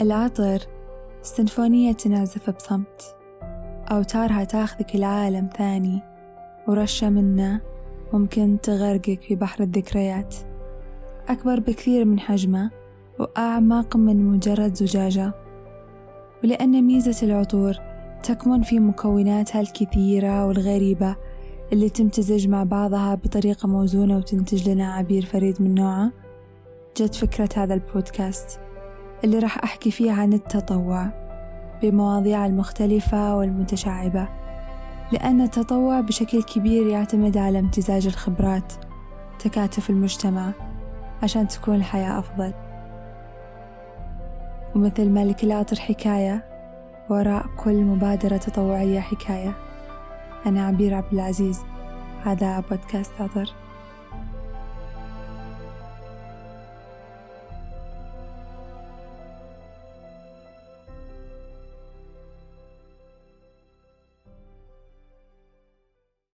العطر سيمفونية تنعزف بصمت. أوتارها تاخذك لعالم ثاني ورشة منه ممكن تغرقك في بحر الذكريات. أكبر بكثير من حجمه وأعمق من مجرد زجاجة. ولأن ميزة العطور تكمن في مكوناتها الكثيرة والغريبة اللي تمتزج مع بعضها بطريقة موزونة وتنتج لنا عبير فريد من نوعه. جت فكرة هذا البودكاست. اللي راح أحكي فيه عن التطوع بمواضيع المختلفة والمتشعبة لأن التطوع بشكل كبير يعتمد على امتزاج الخبرات تكاتف المجتمع عشان تكون الحياة أفضل. ومثل ما لكل عطر حكاية وراء كل مبادرة تطوعية حكاية. أنا عبير عبد العزيز هذا بودكاست عطر